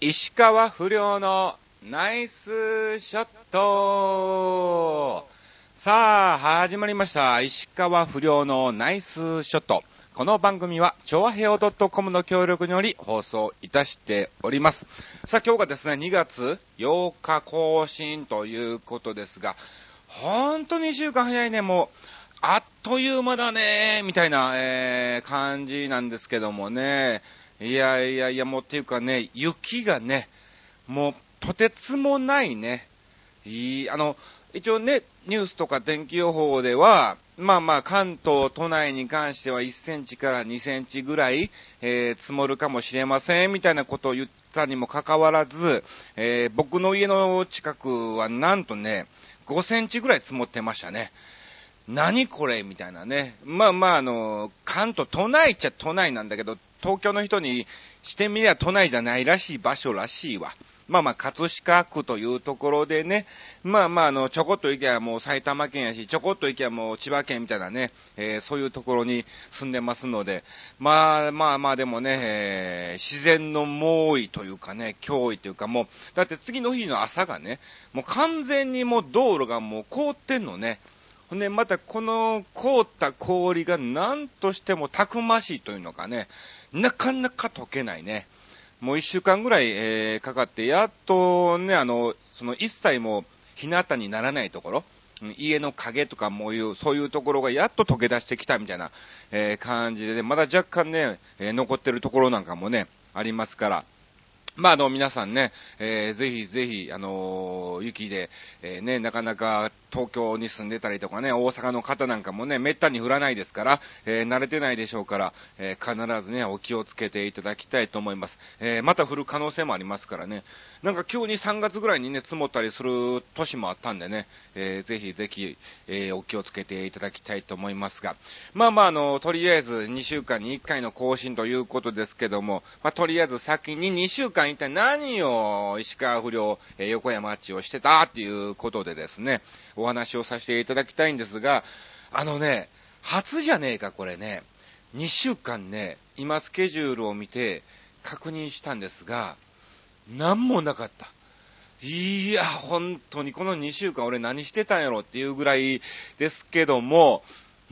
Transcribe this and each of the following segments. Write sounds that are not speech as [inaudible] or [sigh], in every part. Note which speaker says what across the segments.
Speaker 1: 石川不良のナイスショットさあ、始まりました。石川不良のナイスショット。この番組は、調和平和 .com の協力により放送いたしております。さあ、今日がですね、2月8日更新ということですが、本当に1週間早いね、もう。あっという間だね、みたいな、えー、感じなんですけどもね。いやいやいや、もうっていうかね、雪がね、もうとてつもないね。いい、あの、一応ね、ニュースとか天気予報では、まあまあ関東都内に関しては1センチから2センチぐらい、えー、積もるかもしれませんみたいなことを言ったにもかかわらず、えー、僕の家の近くはなんとね、5センチぐらい積もってましたね。何これみたいなね。まあまあ、あの、関東都内っちゃ都内なんだけど、東京の人にしてみりゃ都内じゃないらしい場所らしいわ。まあまあ、葛飾区というところでね、まあまあ、あの、ちょこっと行けばもう埼玉県やし、ちょこっと行けばもう千葉県みたいなね、えー、そういうところに住んでますので、まあまあまあでもね、えー、自然の猛威というかね、脅威というかもう、だって次の日の朝がね、もう完全にもう道路がもう凍ってんのね。ほんで、またこの凍った氷が何としてもたくましいというのかね、なかなか溶けないね。もう一週間ぐらい、えー、かかって、やっとね、あの、その一切も日向にならないところ、家の影とかもういう、そういうところがやっと溶け出してきたみたいな、えー、感じでね、まだ若干ね、えー、残ってるところなんかもね、ありますから、まあ、あの、皆さんね、えー、ぜひぜひ、あのー、雪で、えー、ね、なかなか東京に住んでたりとかね、大阪の方なんかもね、めったに降らないですから、えー、慣れてないでしょうから、えー、必ずね、お気をつけていただきたいと思います。えー、また降る可能性もありますからね。なんか急に3月ぐらいにね、積もったりする年もあったんでね、えー、ぜひぜひ、えー、お気をつけていただきたいと思いますが、まあまあ、あの、とりあえず2週間に1回の更新ということですけども、まあ、とりあえず先に2週間一体何を石川不良、えー、横山町をしてたっていうことでですね、お話をさせていただきたいんですが、あのね、初じゃねえか、これね。2週間ね、今スケジュールを見て確認したんですが、なんもなかった。いや、本当にこの2週間俺何してたんやろっていうぐらいですけども、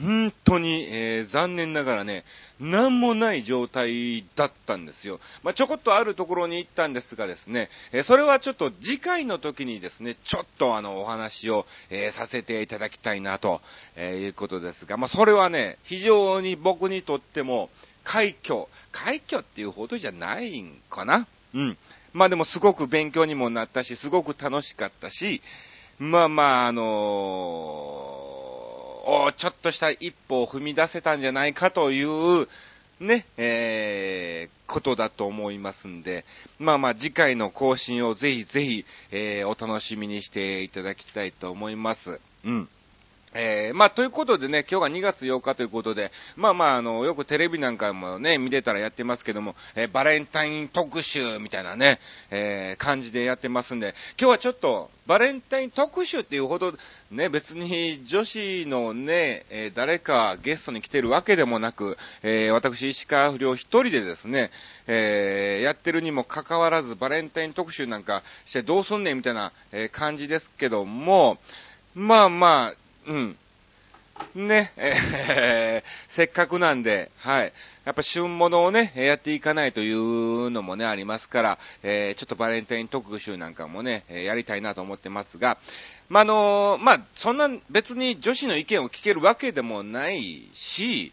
Speaker 1: 本当に、えー、残念ながらね、なんもない状態だったんですよ。まあ、ちょこっとあるところに行ったんですがですね、えー、それはちょっと次回の時にですね、ちょっとあの、お話を、えー、させていただきたいなと、えいうことですが、まあ、それはね、非常に僕にとっても、快挙、快挙っていうほどじゃないんかなうん。まあでもすごく勉強にもなったし、すごく楽しかったし、まあまあ、あの、ちょっとした一歩を踏み出せたんじゃないかという、ね、えー、ことだと思いますんで、まあまあ次回の更新をぜひぜひ、えー、お楽しみにしていただきたいと思います。うん。えー、まあ、ということでね、今日が2月8日ということで、まあまあ、あの、よくテレビなんかもね、見てたらやってますけども、えー、バレンタイン特集みたいなね、えー、感じでやってますんで、今日はちょっと、バレンタイン特集っていうほど、ね、別に女子のね、え誰かゲストに来てるわけでもなく、え私、石川不良一人でですね、えやってるにもかかわらず、バレンタイン特集なんかしてどうすんねんみたいな、え感じですけども、まあまあ、うん。ね、えー、せっかくなんで、はい。やっぱ旬物をね、やっていかないというのもね、ありますから、えー、ちょっとバレンタイン特集なんかもね、やりたいなと思ってますが、まあ、のー、まあ、そんな別に女子の意見を聞けるわけでもないし、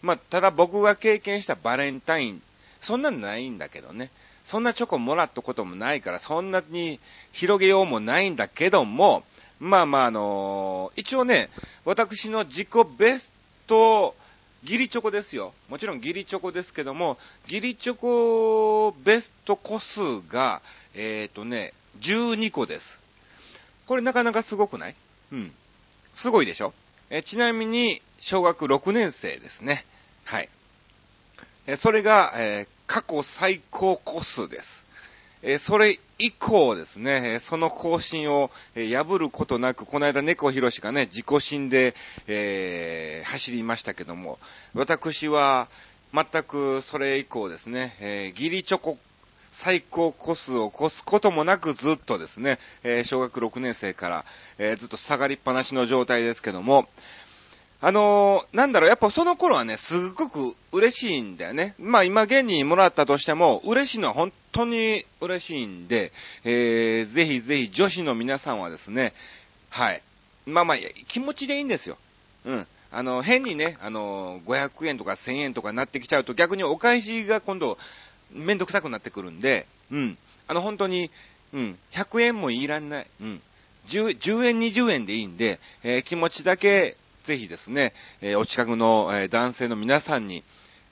Speaker 1: まあ、ただ僕が経験したバレンタイン、そんなのないんだけどね。そんなチョコもらったこともないから、そんなに広げようもないんだけども、まあまあ、あのー、一応ね、私の自己ベスト、ギリチョコですよ。もちろんギリチョコですけども、ギリチョコベスト個数が、えっ、ー、とね、12個です。これなかなかすごくない？うん。すごいでしょ？えちなみに、小学6年生ですね。はい。えそれが、えー、過去最高個数です。えそれ以降ですね、その更新を破ることなく、この間猫ひろしがね、自己新で、えー、走りましたけども、私は全くそれ以降ですね、えー、ギリチョコ最高個数を越すこともなくずっとですね、えー、小学6年生から、えー、ずっと下がりっぱなしの状態ですけども、あのー、なんだろう、やっぱその頃はね、すっごく嬉しいんだよね。まあ今現にもらったとしても、嬉しいのは本当に嬉しいんで、えー、ぜひぜひ女子の皆さんはですね、はい。まあまあ、気持ちでいいんですよ。うん。あの、変にね、あの、500円とか1000円とかなってきちゃうと逆にお返しが今度、めんどくさくなってくるんで、うん。あの、本当に、うん、100円もいらんない。うん。10, 10円、20円でいいんで、えー、気持ちだけ、ぜひですね、え、お近くの、え、男性の皆さんに、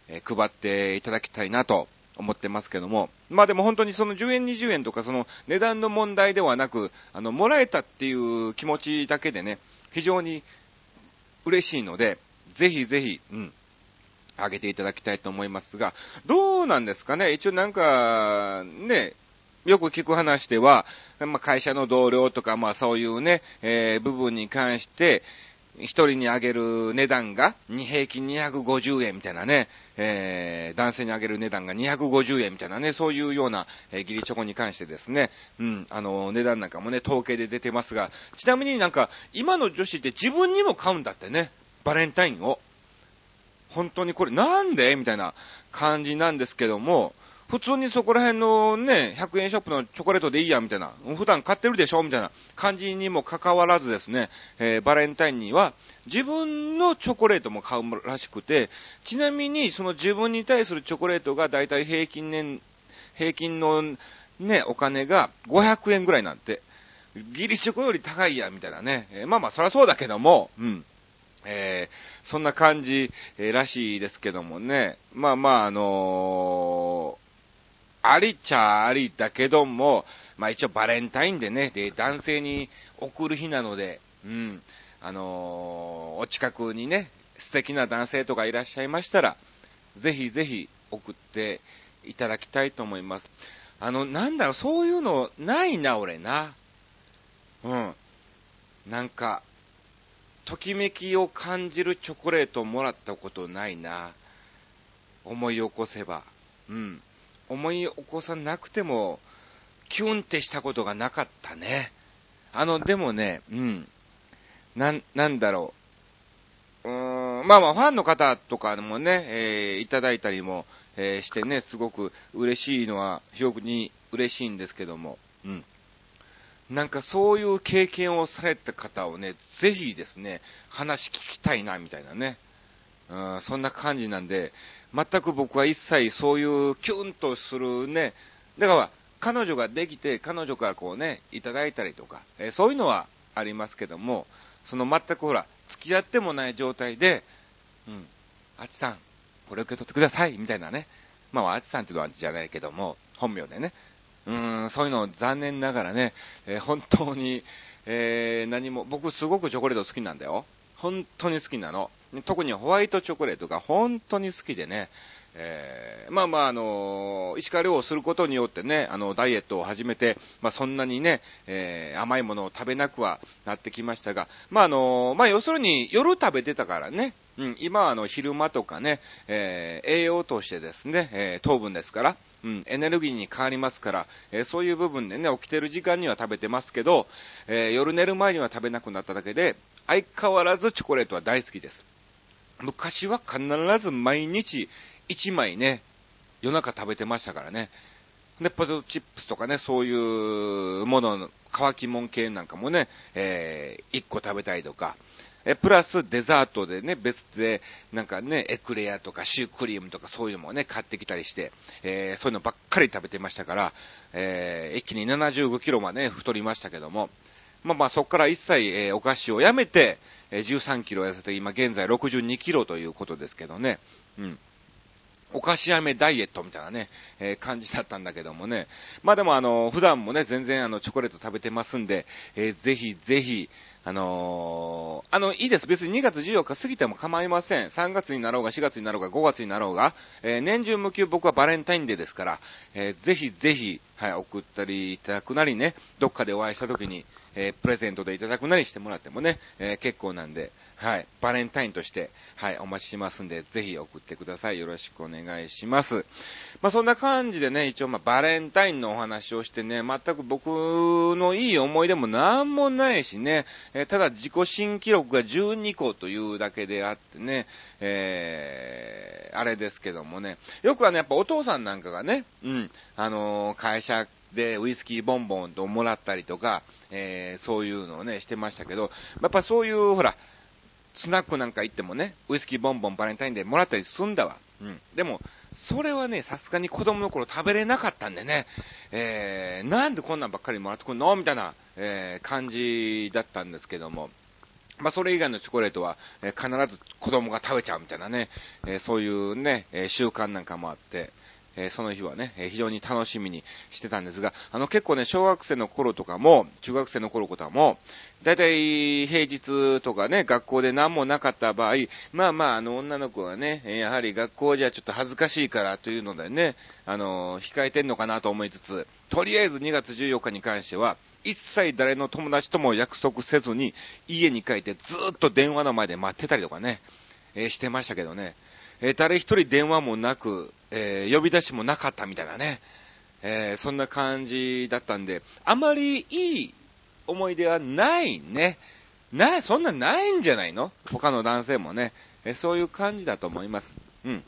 Speaker 1: え配っていただきたいなと思ってますけども。まあでも本当にその10円、20円とかその値段の問題ではなく、あの、もらえたっていう気持ちだけでね、非常に嬉しいので、ぜひぜひ、うん、あげていただきたいと思いますが、どうなんですかね？一応なんか、ね、よく聞く話では、まあ、会社の同僚とか、まあそういうね、えー、部分に関して、一人にあげる値段が、平均250円みたいなね、えー、男性にあげる値段が250円みたいなね、そういうような、えー、義理チョコに関してですね、うん、あの、値段なんかもね、統計で出てますが、ちなみになんか、今の女子って自分にも買うんだってね、バレンタインを。本当にこれなんで？みたいな感じなんですけども、普通にそこら辺のね、100円ショップのチョコレートでいいや、みたいな。普段買ってるでしょみたいな感じにもかかわらずですね、えー、バレンタインには自分のチョコレートも買うらしくて、ちなみにその自分に対するチョコレートがだいたい平均年、平均のね、お金が500円ぐらいなんて。ギリチョコより高いや、みたいなね。えー、まあまあ、そりゃそうだけども、うん。えー、そんな感じ、えー、らしいですけどもね。まあまあ、あのありっちゃありだけども、まあ一応バレンタインでね、で、男性に送る日なので、うん、あのー、お近くにね、素敵な男性とかいらっしゃいましたら、ぜひぜひ送っていただきたいと思います。あの、なんだろう、そういうのないな、俺な。うん。なんか、ときめきを感じるチョコレートをもらったことないな。思い起こせば。うん。思い起こさなくても、キュンってしたことがなかったね。あの、でもね、うん。な、なんだろう。うーん、まあまあ、ファンの方とかもね、えー、いただいたりも、えー、してね、すごく嬉しいのは、非常に嬉しいんですけども、うん。なんかそういう経験をされた方をね、ぜひですね、話聞きたいな、みたいなね。うん、そんな感じなんで、全く僕は一切そういうキュンとするね、だから彼女ができて、彼女からこうね、いただいたりとか、えー、そういうのはありますけども、その全くほら、付き合ってもない状態で、うん、あちさん、これ受け取ってください、みたいなね。まあ、あちさんっていうのはじゃないけども、本名でね。うーん、そういうの残念ながらね、えー、本当に、えー、何も、僕すごくチョコレート好きなんだよ。本当に好きなの。特にホワイトチョコレートが本当に好きでね、えー、まあまあ、あの、石川遼をすることによってね、あの、ダイエットを始めて、まあそんなにね、えー、甘いものを食べなくはなってきましたが、まああの、まあ要するに夜食べてたからね、うん、今はあの、昼間とかね、えー、栄養としてですね、えー、糖分ですから、うん、エネルギーに変わりますから、えー、そういう部分でね、起きてる時間には食べてますけど、えー、夜寝る前には食べなくなっただけで、相変わらずチョコレートは大好きです。昔は必ず毎日1枚ね、夜中食べてましたからね。で、ポテトチップスとかね、そういうものの、乾きもん系なんかもね、えー、1個食べたりとか、え、プラスデザートでね、別で、なんかね、エクレアとかシュークリームとかそういうのもね、買ってきたりして、えー、そういうのばっかり食べてましたから、えー、一気に75キロまで、ね、太りましたけども、まあまあそこから一切、えー、お菓子をやめて、えー、13キロ痩せて、今現在62キロということですけどね。うん。お菓子飴ダイエットみたいなね、えー、感じだったんだけどもね。まあでもあの、普段もね、全然あの、チョコレート食べてますんで、えー、ぜひぜひ、あのー、あの、いいです。別に2月14日過ぎても構いません。3月になろうが、4月になろうが、5月になろうが、えー、年中無休僕はバレンタインデーですから、えー、ぜひぜひ、はい、送ったりいただくなりね、どっかでお会いした時に、えー、プレゼントでいただくなりしてもらってもね、えー、結構なんで、はい、バレンタインとして、はい、お待ちしますんで、ぜひ送ってください。よろしくお願いします。まあ、そんな感じでね、一応まあ、バレンタインのお話をしてね、全く僕のいい思い出もなんもないしね、えー、ただ自己新記録が12個というだけであってね、えー、あれですけどもね、よくはね、やっぱお父さんなんかがね、うん、あのー、会社でウイスキーボンボンともらったりとか、えー、そういうのをね、してましたけど、やっぱそういう、ほら、スナックなんか行ってもね、ウイスキーボンボンバレンタインでもらったりすんだわ。うん。でも、それはね、さすがに子供の頃食べれなかったんでね、えー、なんでこんなんばっかりもらってくんの？みたいな、えー、感じだったんですけども、まあ、それ以外のチョコレートは、えー、必ず子供が食べちゃうみたいなね、えー、そういうね、えー、習慣なんかもあって、えー、その日はね、え非常に楽しみにしてたんですが、あの結構ね、小学生の頃とかも、中学生の頃とかも、だいたい平日とかね、学校で何もなかった場合、まあまあ、あの女の子はね、やはり学校じゃちょっと恥ずかしいからというのでね、あの、控えてんのかなと思いつつ、とりあえず2月14日に関しては、一切誰の友達とも約束せずに、家に帰ってずっと電話の前で待ってたりとかね、えー、してましたけどね。えー、誰一人電話もなく、えー、呼び出しもなかったみたいなね、えー、そんな感じだったんで、あまりいい思い出はないね。ない、そんなないんじゃないの？他の男性もね、えそういう感じだと思います。うん。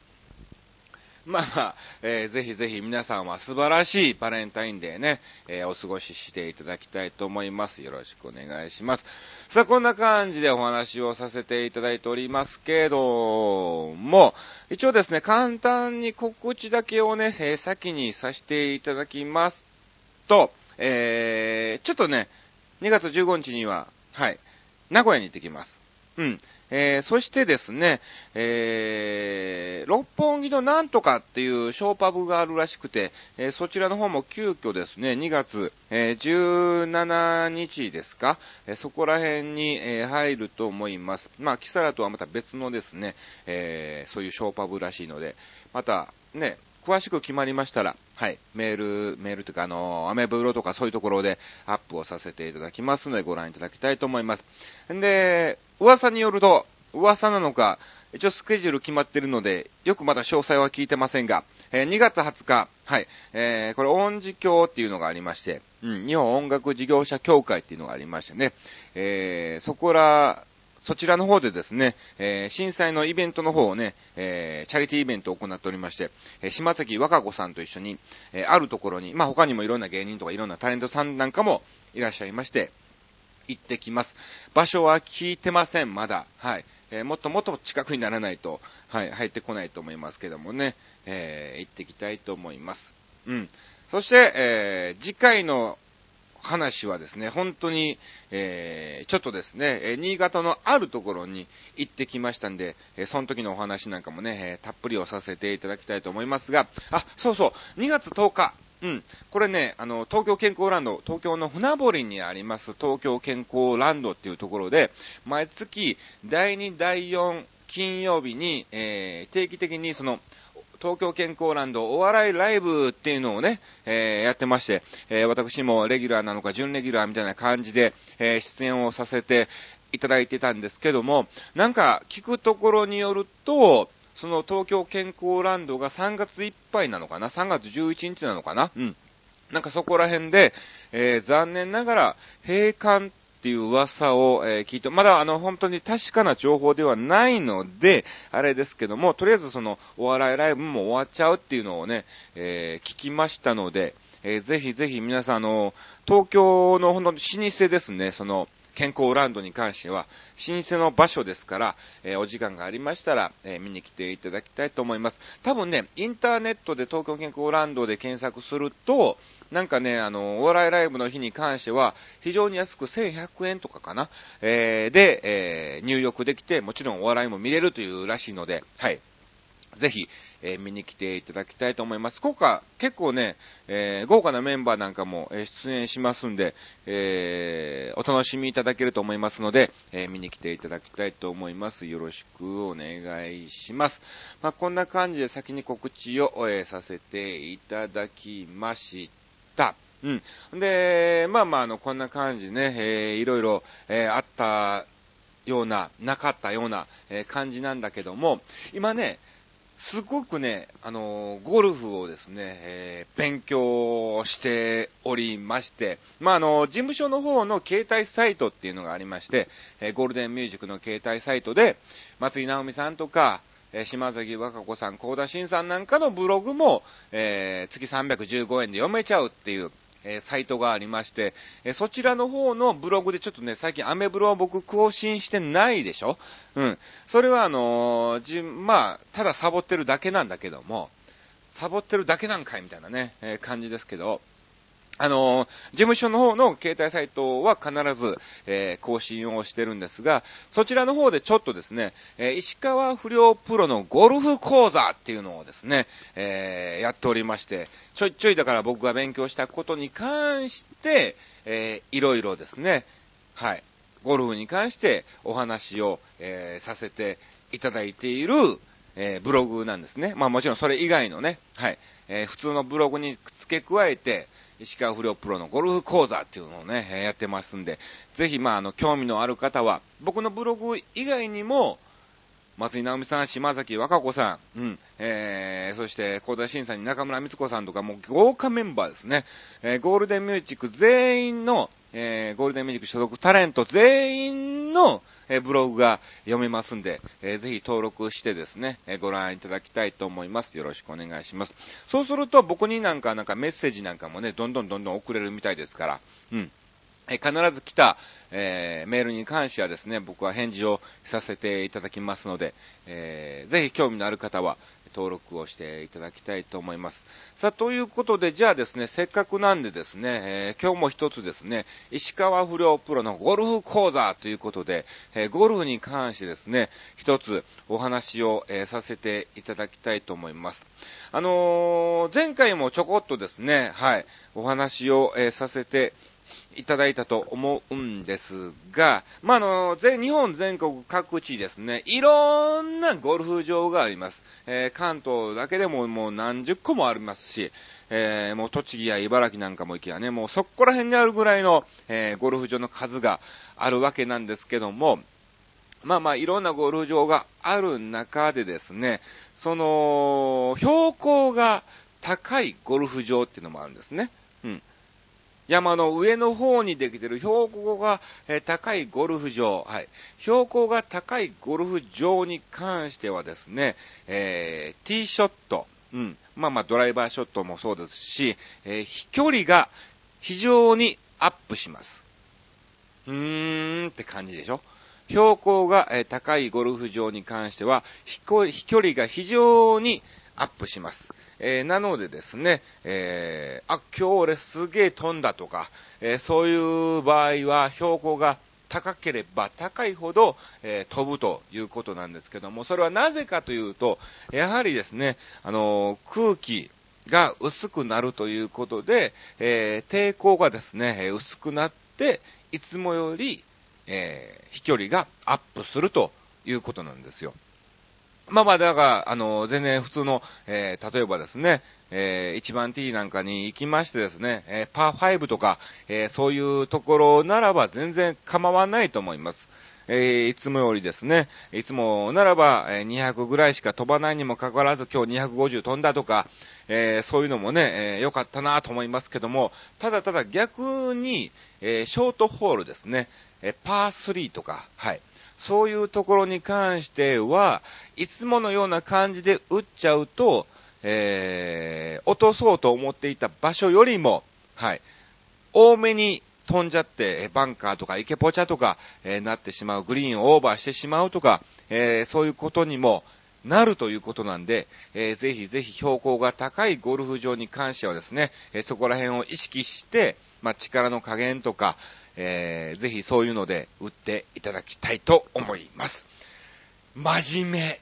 Speaker 1: まあ、えー、ぜひぜひ皆さんは素晴らしいバレンタインデーね、えー、お過ごししていただきたいと思います。よろしくお願いします。さあ、こんな感じでお話をさせていただいておりますけども、一応ですね、簡単に告知だけをね、えー、先にさせていただきますと、えー、ちょっとね、2月15日には、はい、名古屋に行ってきます。うん。えー、そしてですね、えー、六本木のなんとかっていうショーパブがあるらしくて、えー、そちらの方も急遽ですね、2月、えー、17日ですか、え、そこら辺に、え、入ると思います。まあ、キサラとはまた別のですね、え、そういうショーパブらしいので、また、ね、詳しく決まりましたら、はい、メール、メールというか、あの、アメブロとかそういうところでアップをさせていただきますのでご覧いただきたいと思います。んで、噂によると、噂なのか、一応スケジュール決まってるので、よくまだ詳細は聞いてませんが、えー、2月20日、はい、えー、これ、音事協っていうのがありまして、うん、日本音楽事業者協会っていうのがありましてね、えー、そこらそちらの方でですね、えー、震災のイベントの方をね、えー、チャリティーイベントを行っておりまして、えー、島崎和歌子さんと一緒に、えあるところに、まあ、他にもいろんな芸人とかいろんなタレントさんなんかもいらっしゃいまして、行ってきます。場所は聞いてません、まだ。はい。えもっともっと近くにならないと、はい、入ってこないと思いますけどもね、え行ってきたいと思います。うん。そして、え次回の話はですね、本当に、えー、ちょっとですね、え新潟のあるところに行ってきましたんで、えその時のお話なんかもね、えたっぷりをさせていただきたいと思いますが、あ、そうそう、2月10日、うん。これね、あの、東京健康ランド、東京の船堀にあります東京健康ランドっていうところで、毎月第2、第4金曜日に、えー、定期的にその、東京健康ランドお笑いライブっていうのをね、えー、やってまして、えー、私もレギュラーなのか準レギュラーみたいな感じで、えー、出演をさせていただいてたんですけども、なんか聞くところによると、その東京健康ランドが3月いっぱいなのかな ?3 月11日なのかなうん。なんかそこら辺で、えー、残念ながら閉館っていう噂を、えー、聞いて、まだあの本当に確かな情報ではないので、あれですけども、とりあえずそのお笑いライブも終わっちゃうっていうのをね、えー、聞きましたので、えー、ぜひぜひ皆さんあの、東京のほんと老舗ですね、その、健康ランドに関しては、老舗の場所ですから、えー、お時間がありましたら、えー、見に来ていただきたいと思います。多分ね、インターネットで東京健康ランドで検索すると、なんかね、あの、お笑いライブの日に関しては、非常に安く1100円とかかな、えー、で、えー、入浴できて、もちろんお笑いも見れるというらしいので、はい。ぜひ、えー、見に来ていただきたいと思います。今回、結構ね、えー、豪華なメンバーなんかも、え出演しますんで、えー、お楽しみいただけると思いますので、え見に来ていただきたいと思います。よろしくお願いします。まあ、こんな感じで先に告知を、えさせていただきました。うん。で、まあまあ、あの、こんな感じね、えー、いろいろ、えー、あったような、なかったような、えー、感じなんだけども、今ね、すごくね、あのゴルフをですね、えー、勉強しておりまして、まあ、あの、事務所の方の携帯サイトっていうのがありまして、えー、ゴールデンミュージックの携帯サイトで、松井直美さんとか、え島崎和歌子さん、高田新さんなんかのブログも、え、月315円で読めちゃうっていう、えー、サイトがありまして、えー、そちらの方のブログでちょっとね、最近アメブロは僕更新してないでしょ？うん。それはあのー、じ、まあ、ただサボってるだけなんだけども、サボってるだけなんかいみたいなね、え感じですけど、あの、事務所の方の携帯サイトは必ず、えー、更新をしてるんですが、そちらの方でちょっとですね、えー、石川不良プロのゴルフ講座っていうのをですね、えー、やっておりまして、ちょいちょいだから僕が勉強したことに関して、えー、いろいろですね、はい、ゴルフに関してお話を、えー、させていただいている、えー、ブログなんですね。まあもちろんそれ以外のね、はい、えー、普通のブログに付け加えて、石川不良プロのゴルフ講座っていうのをね、やってますんで、ぜひ、まあ、あの、興味のある方は、僕のブログ以外にも、松井直美さん、島崎和歌子さん、うん、えー、そして、高田新さんに中村光子さんとか、もう豪華メンバーですね。えー、ゴールデンミュージック全員の、えー、ゴールデンミュージック所属タレント全員の、え、ブログが読めますんで、えー、ぜひ登録してですね、えー、ご覧いただきたいと思います。よろしくお願いします。そうすると僕になんかなんかメッセージなんかもね、どんどんどんどん送れるみたいですから、うん。え必ず来た、えー、メールに関してはですね、僕は返事をさせていただきますので、えー、ぜひ興味のある方は、登録をしていただきたいと思います。さあ、ということで、じゃあですね、せっかくなんでですね、えー、今日も一つですね、石川不良プロのゴルフ講座ということで、えー、ゴルフに関してですね、一つお話を、えー、させていただきたいと思います。あの前回もちょこっとですね、はい、お話を、えさせていただいたと思うんですが、まあ、あの、全、日本全国各地ですね、いろんなゴルフ場があります。えー、関東だけでももう何十個もありますし、えー、もう栃木や茨城なんかも行けばね、もうそこら辺にあるぐらいの、えー、ゴルフ場の数があるわけなんですけども、まあまあ、いろんなゴルフ場がある中でですね、その、標高が高いゴルフ場っていうのもあるんですね。うん。山の上の方にできてる標高が高いゴルフ場、はい。標高が高いゴルフ場に関してはですね、えー、ティーショット、うん。まあまあドライバーショットもそうですし、えー、飛距離が非常にアップします。うーんって感じでしょ？標高が高いゴルフ場に関しては、飛距離が非常にアップします。えー、なのでですね、えー、あ、今日俺すげえ飛んだとか、えー、そういう場合は標高が高ければ高いほど、えー、飛ぶということなんですけども、それはなぜかというと、やはりですね、あの空気が薄くなるということで、え抵抗がですね、薄くなって、いつもより、え飛距離がアップするということなんですよ。まあまあ、だから、あの、全然普通の、えー、例えばですね、えー、1番 T なんかに行きましてですね、えー、パー5とか、えー、そういうところならば全然構わないと思います。えー、いつもよりですね、いつもならば、えー、200ぐらいしか飛ばないにもかかわらず今日250飛んだとか、えー、そういうのもね、えー、良かったなと思いますけども、ただただ逆に、えー、ショートホールですね、えー、パー3とか、はい、そういうところに関しては、いつものような感じで打っちゃうと、えー、落とそうと思っていた場所よりも、はい、多めに飛んじゃって、バンカーとか池ポチャとか、えー、なってしまう、グリーンをオーバーしてしまうとか、えー、そういうことにもなるということなんで、えー、ぜひぜひ標高が高いゴルフ場に関してはですね、えそこら辺を意識して、まあ、力の加減とか、えー、ぜひそういうので売っていただきたいと思います。真面目。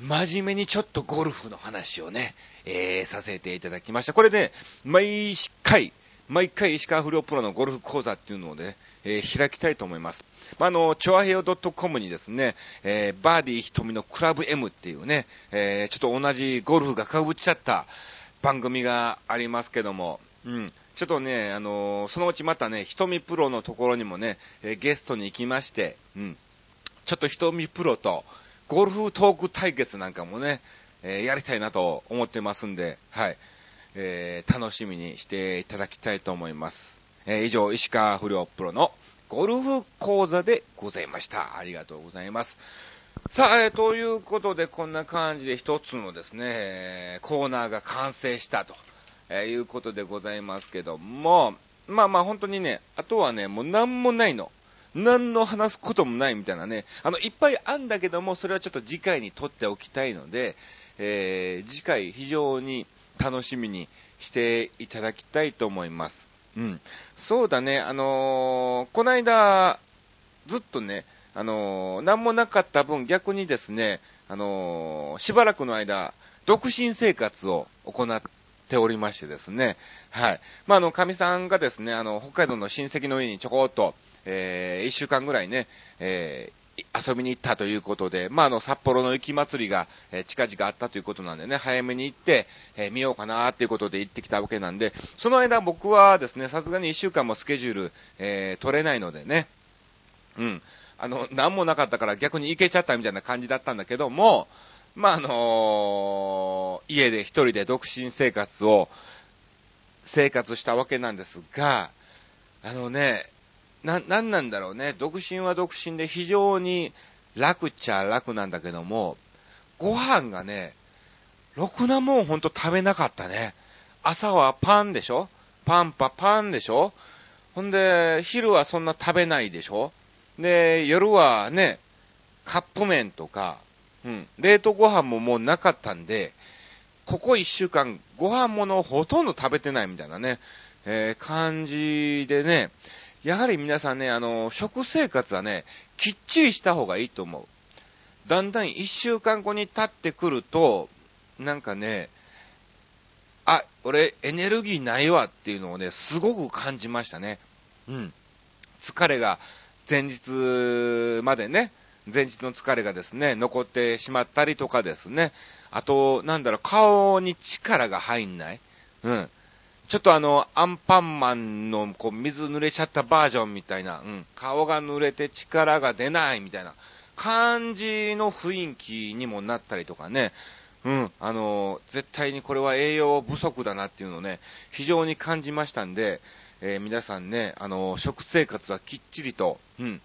Speaker 1: 真面目にちょっとゴルフの話をね、えー、させていただきました。これね、毎回、毎回石川不良プロのゴルフ講座っていうのをね、えー、開きたいと思います。まあ、あの、チョアヘヨ .com にですね、えー、バーディー瞳のクラブ M っていうね、えー、ちょっと同じゴルフが被っちゃった番組がありますけども、うん。ちょっとね、あのーそのうちまたね、ひとみプロのところにもね、えゲストに行きまして、うん。ちょっとひとみプロと、ゴルフトーク対決なんかもね、えーやりたいなと思ってますんで、はい。えー楽しみにしていただきたいと思います。えー以上、石川不良プロのゴルフ講座でございました。ありがとうございます。さあ、えーということで、こんな感じで一つのですね、コーナーが完成したと、えーいうことでございますけども、まあまあ本当にね、あとはね、もう何もないの。何の話すこともないみたいなね、あの、いっぱいあんだけども、それはちょっと次回に取っておきたいので、えー次回非常に楽しみにしていただきたいと思います。うん。そうだね、あのーこの間、ずっとね、あのー何もなかった分逆にですね、あのーしばらくの間、独身生活を行っておりましてですね、はい。まあ、あの、かみさんがですね、あの、北海道の親戚の家にちょこっと、えー、一週間ぐらいね、えー、遊びに行ったということで、まあ、あの、札幌の雪祭りが、えー近々あったということなんでね、早めに行って、えー見ようかなっていうことで行ってきたわけなんで、その間僕はですね、さすがに一週間もスケジュール、えー取れないのでね、うん。あの、なんもなかったから逆に行けちゃったみたいな感じだったんだけども、まあ、あのー家で一人で独身生活を、生活したわけなんですが、あのね、な、なんなんだろうね、独身は独身で非常に楽っちゃ楽なんだけども、ご飯がね、ろくなもんほんと食べなかったね。朝はパンでしょ？パンパパンでしょ？ほんで、昼はそんな食べないでしょ？で、夜はね、カップ麺とか、うん、冷凍ご飯ももうなかったんで、ここ一週間、ご飯ものをほとんど食べてないみたいなね、えー感じでね、やはり皆さんね、あの、食生活はね、きっちりした方がいいと思う。だんだん一週間後に経ってくると、なんかね、あ、俺エネルギーないわっていうのをね、すごく感じましたね。うん。疲れが前日までね、前日の疲れがですね、残ってしまったりとかですね、あと、なんだろう、顔に力が入んない。うん。ちょっとあの、アンパンマンのこう水濡れちゃったバージョンみたいな、うん。顔が濡れて力が出ないみたいな感じの雰囲気にもなったりとかね。うん。あの、絶対にこれは栄養不足だなっていうのをね、非常に感じましたんで、えー皆さんね、あの、食生活はきっちりと、うん。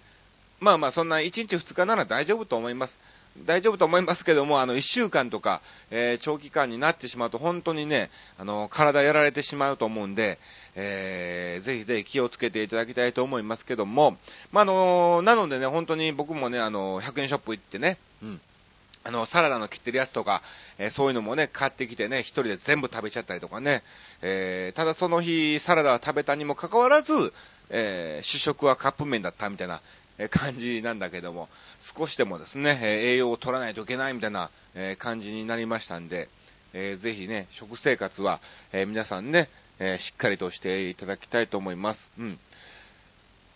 Speaker 1: まあまあ、そんな1日2日なら大丈夫と思います。大丈夫と思いますけども、あの、1週間とか、えー長期間になってしまうと、本当にね、あの、体やられてしまうと思うんで、えーぜひぜひ気をつけていただきたいと思いますけども、まあ、あの、なのでね、本当に僕もね、あの、100円ショップ行ってね、うん。あの、サラダの切ってるやつとか、えーそういうのもね、買ってきてね、一人で全部食べちゃったりとかね、えーただその日、サラダは食べたにもかかわらず、えー主食はカップ麺だったみたいな、感じなんだけども、少しでもですね、栄養を取らないといけないみたいな、感じになりましたんで、えーぜひね、食生活は、え皆さんね、えしっかりとしていただきたいと思います。うん。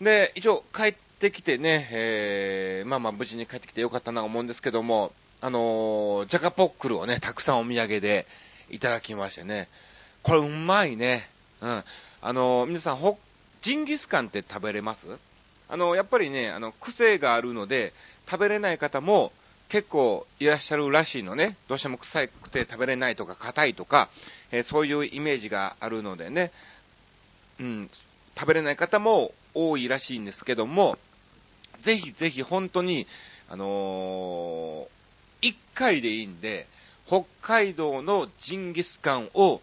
Speaker 1: で、一応帰ってきてね、えーまあまあ無事に帰ってきてよかったなと思うんですけども、あのージャカポックルをね、たくさんお土産でいただきましてね、これうまいね。うん。あのー皆さん、ほ、ジンギスカンって食べれます？あの、やっぱりね、あの、癖があるので、食べれない方も結構いらっしゃるらしいのね。どうしても臭くて食べれないとか、硬いとか、えーそういうイメージがあるのでね、うん、食べれない方も多いらしいんですけども、ぜひぜひ本当に、あのー、1回でいいんで、北海道のジンギスカンを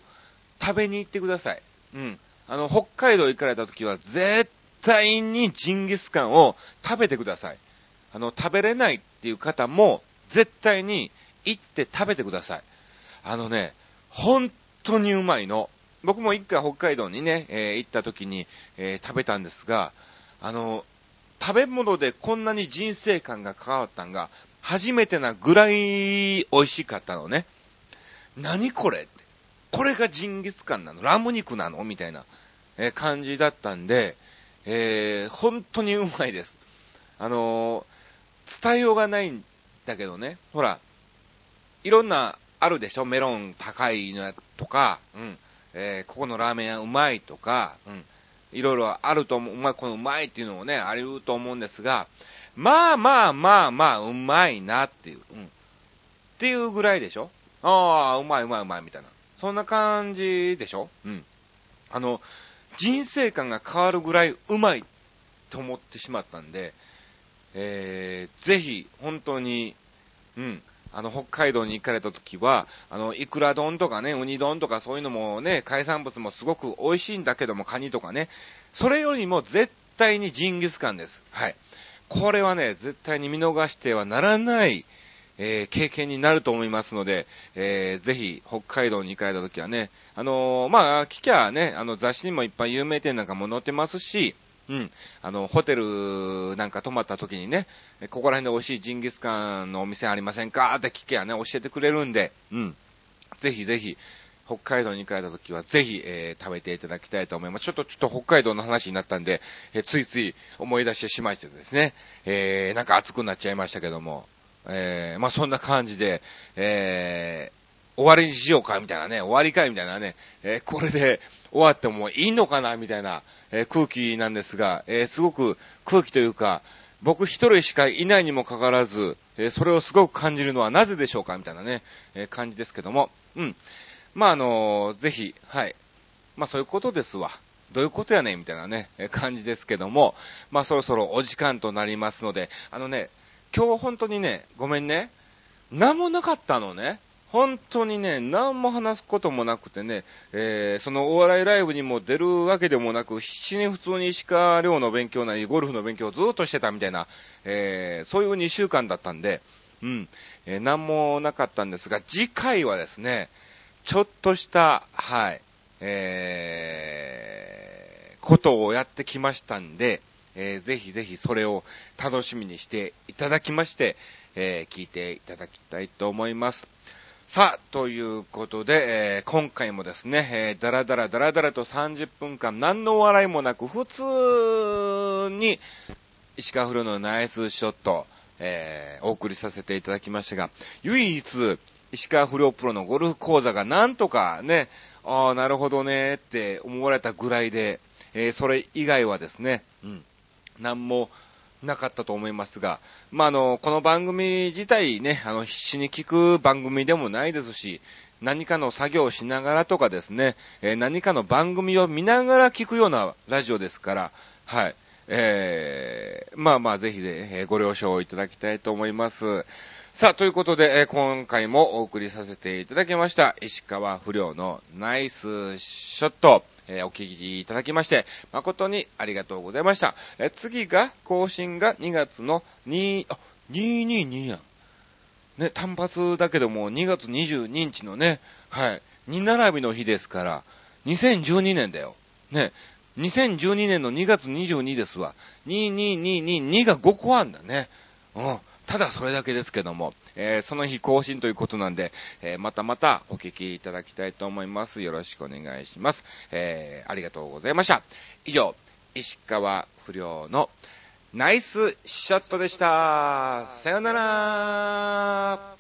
Speaker 1: 食べに行ってください。うん。あの、北海道行かれた時は絶対にジンギスカンを食べてください。あの、食べれないっていう方も絶対に行って食べてください。あのね、本当にうまいの。僕も一回北海道にね、えー行った時に、えー食べたんですが、あの、食べ物でこんなに人生観が変わったんが、初めてなぐらい美味しかったのね。何これ。これがジンギスカンなの？ラム肉なの？みたいな、えー感じだったんで、えー本当にうまいです。あのー伝えようがないんだけどね、ほら、いろんな、あるでしょ？メロン高いのやとか、うん。えー、ここのラーメン屋うまいとか、うん、いろいろあると思う、うまあ、このうまいっていうのもね、ありると思うんですが、まあまあまあまあ、うまいなっていう、うん。っていうぐらいでしょ？ああ、うまいうまいうまいみたいな。そんな感じでしょ？うん。あの、人生観が変わるぐらいうまいと思ってしまったんで、えー、ぜひ、本当に、うん、あの、北海道に行かれた時は、あの、イクラ丼とかね、ウニ丼とかそういうのもね、海産物もすごく美味しいんだけども、カニとかね、それよりも絶対にジンギスカンです。はい。これはね、絶対に見逃してはならない、えー、経験になると思いますので、えー、ぜひ、北海道に行かれた時はね、あのー、まあ、聞きゃね、あの、雑誌にもいっぱい有名店なんかも載ってますし、うん。あの、ホテルなんか泊まった時にね、ここら辺で美味しいジンギスカンのお店ありませんか？って聞けばね、教えてくれるんで、うん。ぜひぜひ、北海道に行かれた時はぜひ、えー、食べていただきたいと思います。ちょっと、ちょっと北海道の話になったんで、えー、ついつい思い出してしまいしてですね、えー、なんか熱くなっちゃいましたけども、えー、まあ、そんな感じで、えー、終わりにしようか、みたいなね、終わりかい、みたいなね、えー、これで [laughs] 終わってもいいのかな、みたいな、え、空気なんですが、え、すごく空気というか、僕一人しかいないにもかかわらず、え、それをすごく感じるのはなぜでしょうかみたいなね、え、感じですけども、うん。まあ、あのー、ぜひ、はい。まあ、そういうことですわ。どういうことやねんみたいなね、え感じですけども、まあ、そろそろお時間となりますので、あのね、今日本当にね、ごめんね、何もなかったのね。本当にね、何も話すこともなくてね、えー、そのお笑いライブにも出るわけでもなく、必死に普通に石川遼の勉強なり、ゴルフの勉強をずっとしてたみたいな、えー、そういう2週間だったんで、うん、えー、何もなかったんですが、次回はですね、ちょっとした、はい、えー、ことをやってきましたんで、えー、ぜひぜひそれを楽しみにしていただきまして、えー、聞いていただきたいと思います。さあ、ということで、えー、今回もですね、えー、だらだらだらだらと30分間何の笑いもなく普通に石川不良のナイスショット、えー、お送りさせていただきましたが、唯一石川不良プロのゴルフ講座がなんとかね、ああ、なるほどねって思われたぐらいで、えー、それ以外はですね、うん、何もなかったと思いますが、まあ、あの、この番組自体ね、あの、必死に聞く番組でもないですし、何かの作業をしながらとかですね、えー、何かの番組を見ながら聞くようなラジオですから、はい。えー、まあまあぜひね、ご了承いただきたいと思います。さあ、ということで、えー、今回もお送りさせていただきました、石川不良のナイスショット。えー、お聞きいただきまして、誠にありがとうございました。えー、次が、更新が2月の2、あ、222やん。ね、単発だけども、2月22日のね、はい、2並びの日ですから、2012年だよ。ね、2012年の2月22ですわ。22222が5個あんだね。うん。ただそれだけですけども、えー、その日更新ということなんで、えー、またまたお聞きいただきたいと思います。よろしくお願いします。えー、ありがとうございました。以上、石川不良のナイスショットでした。さよなら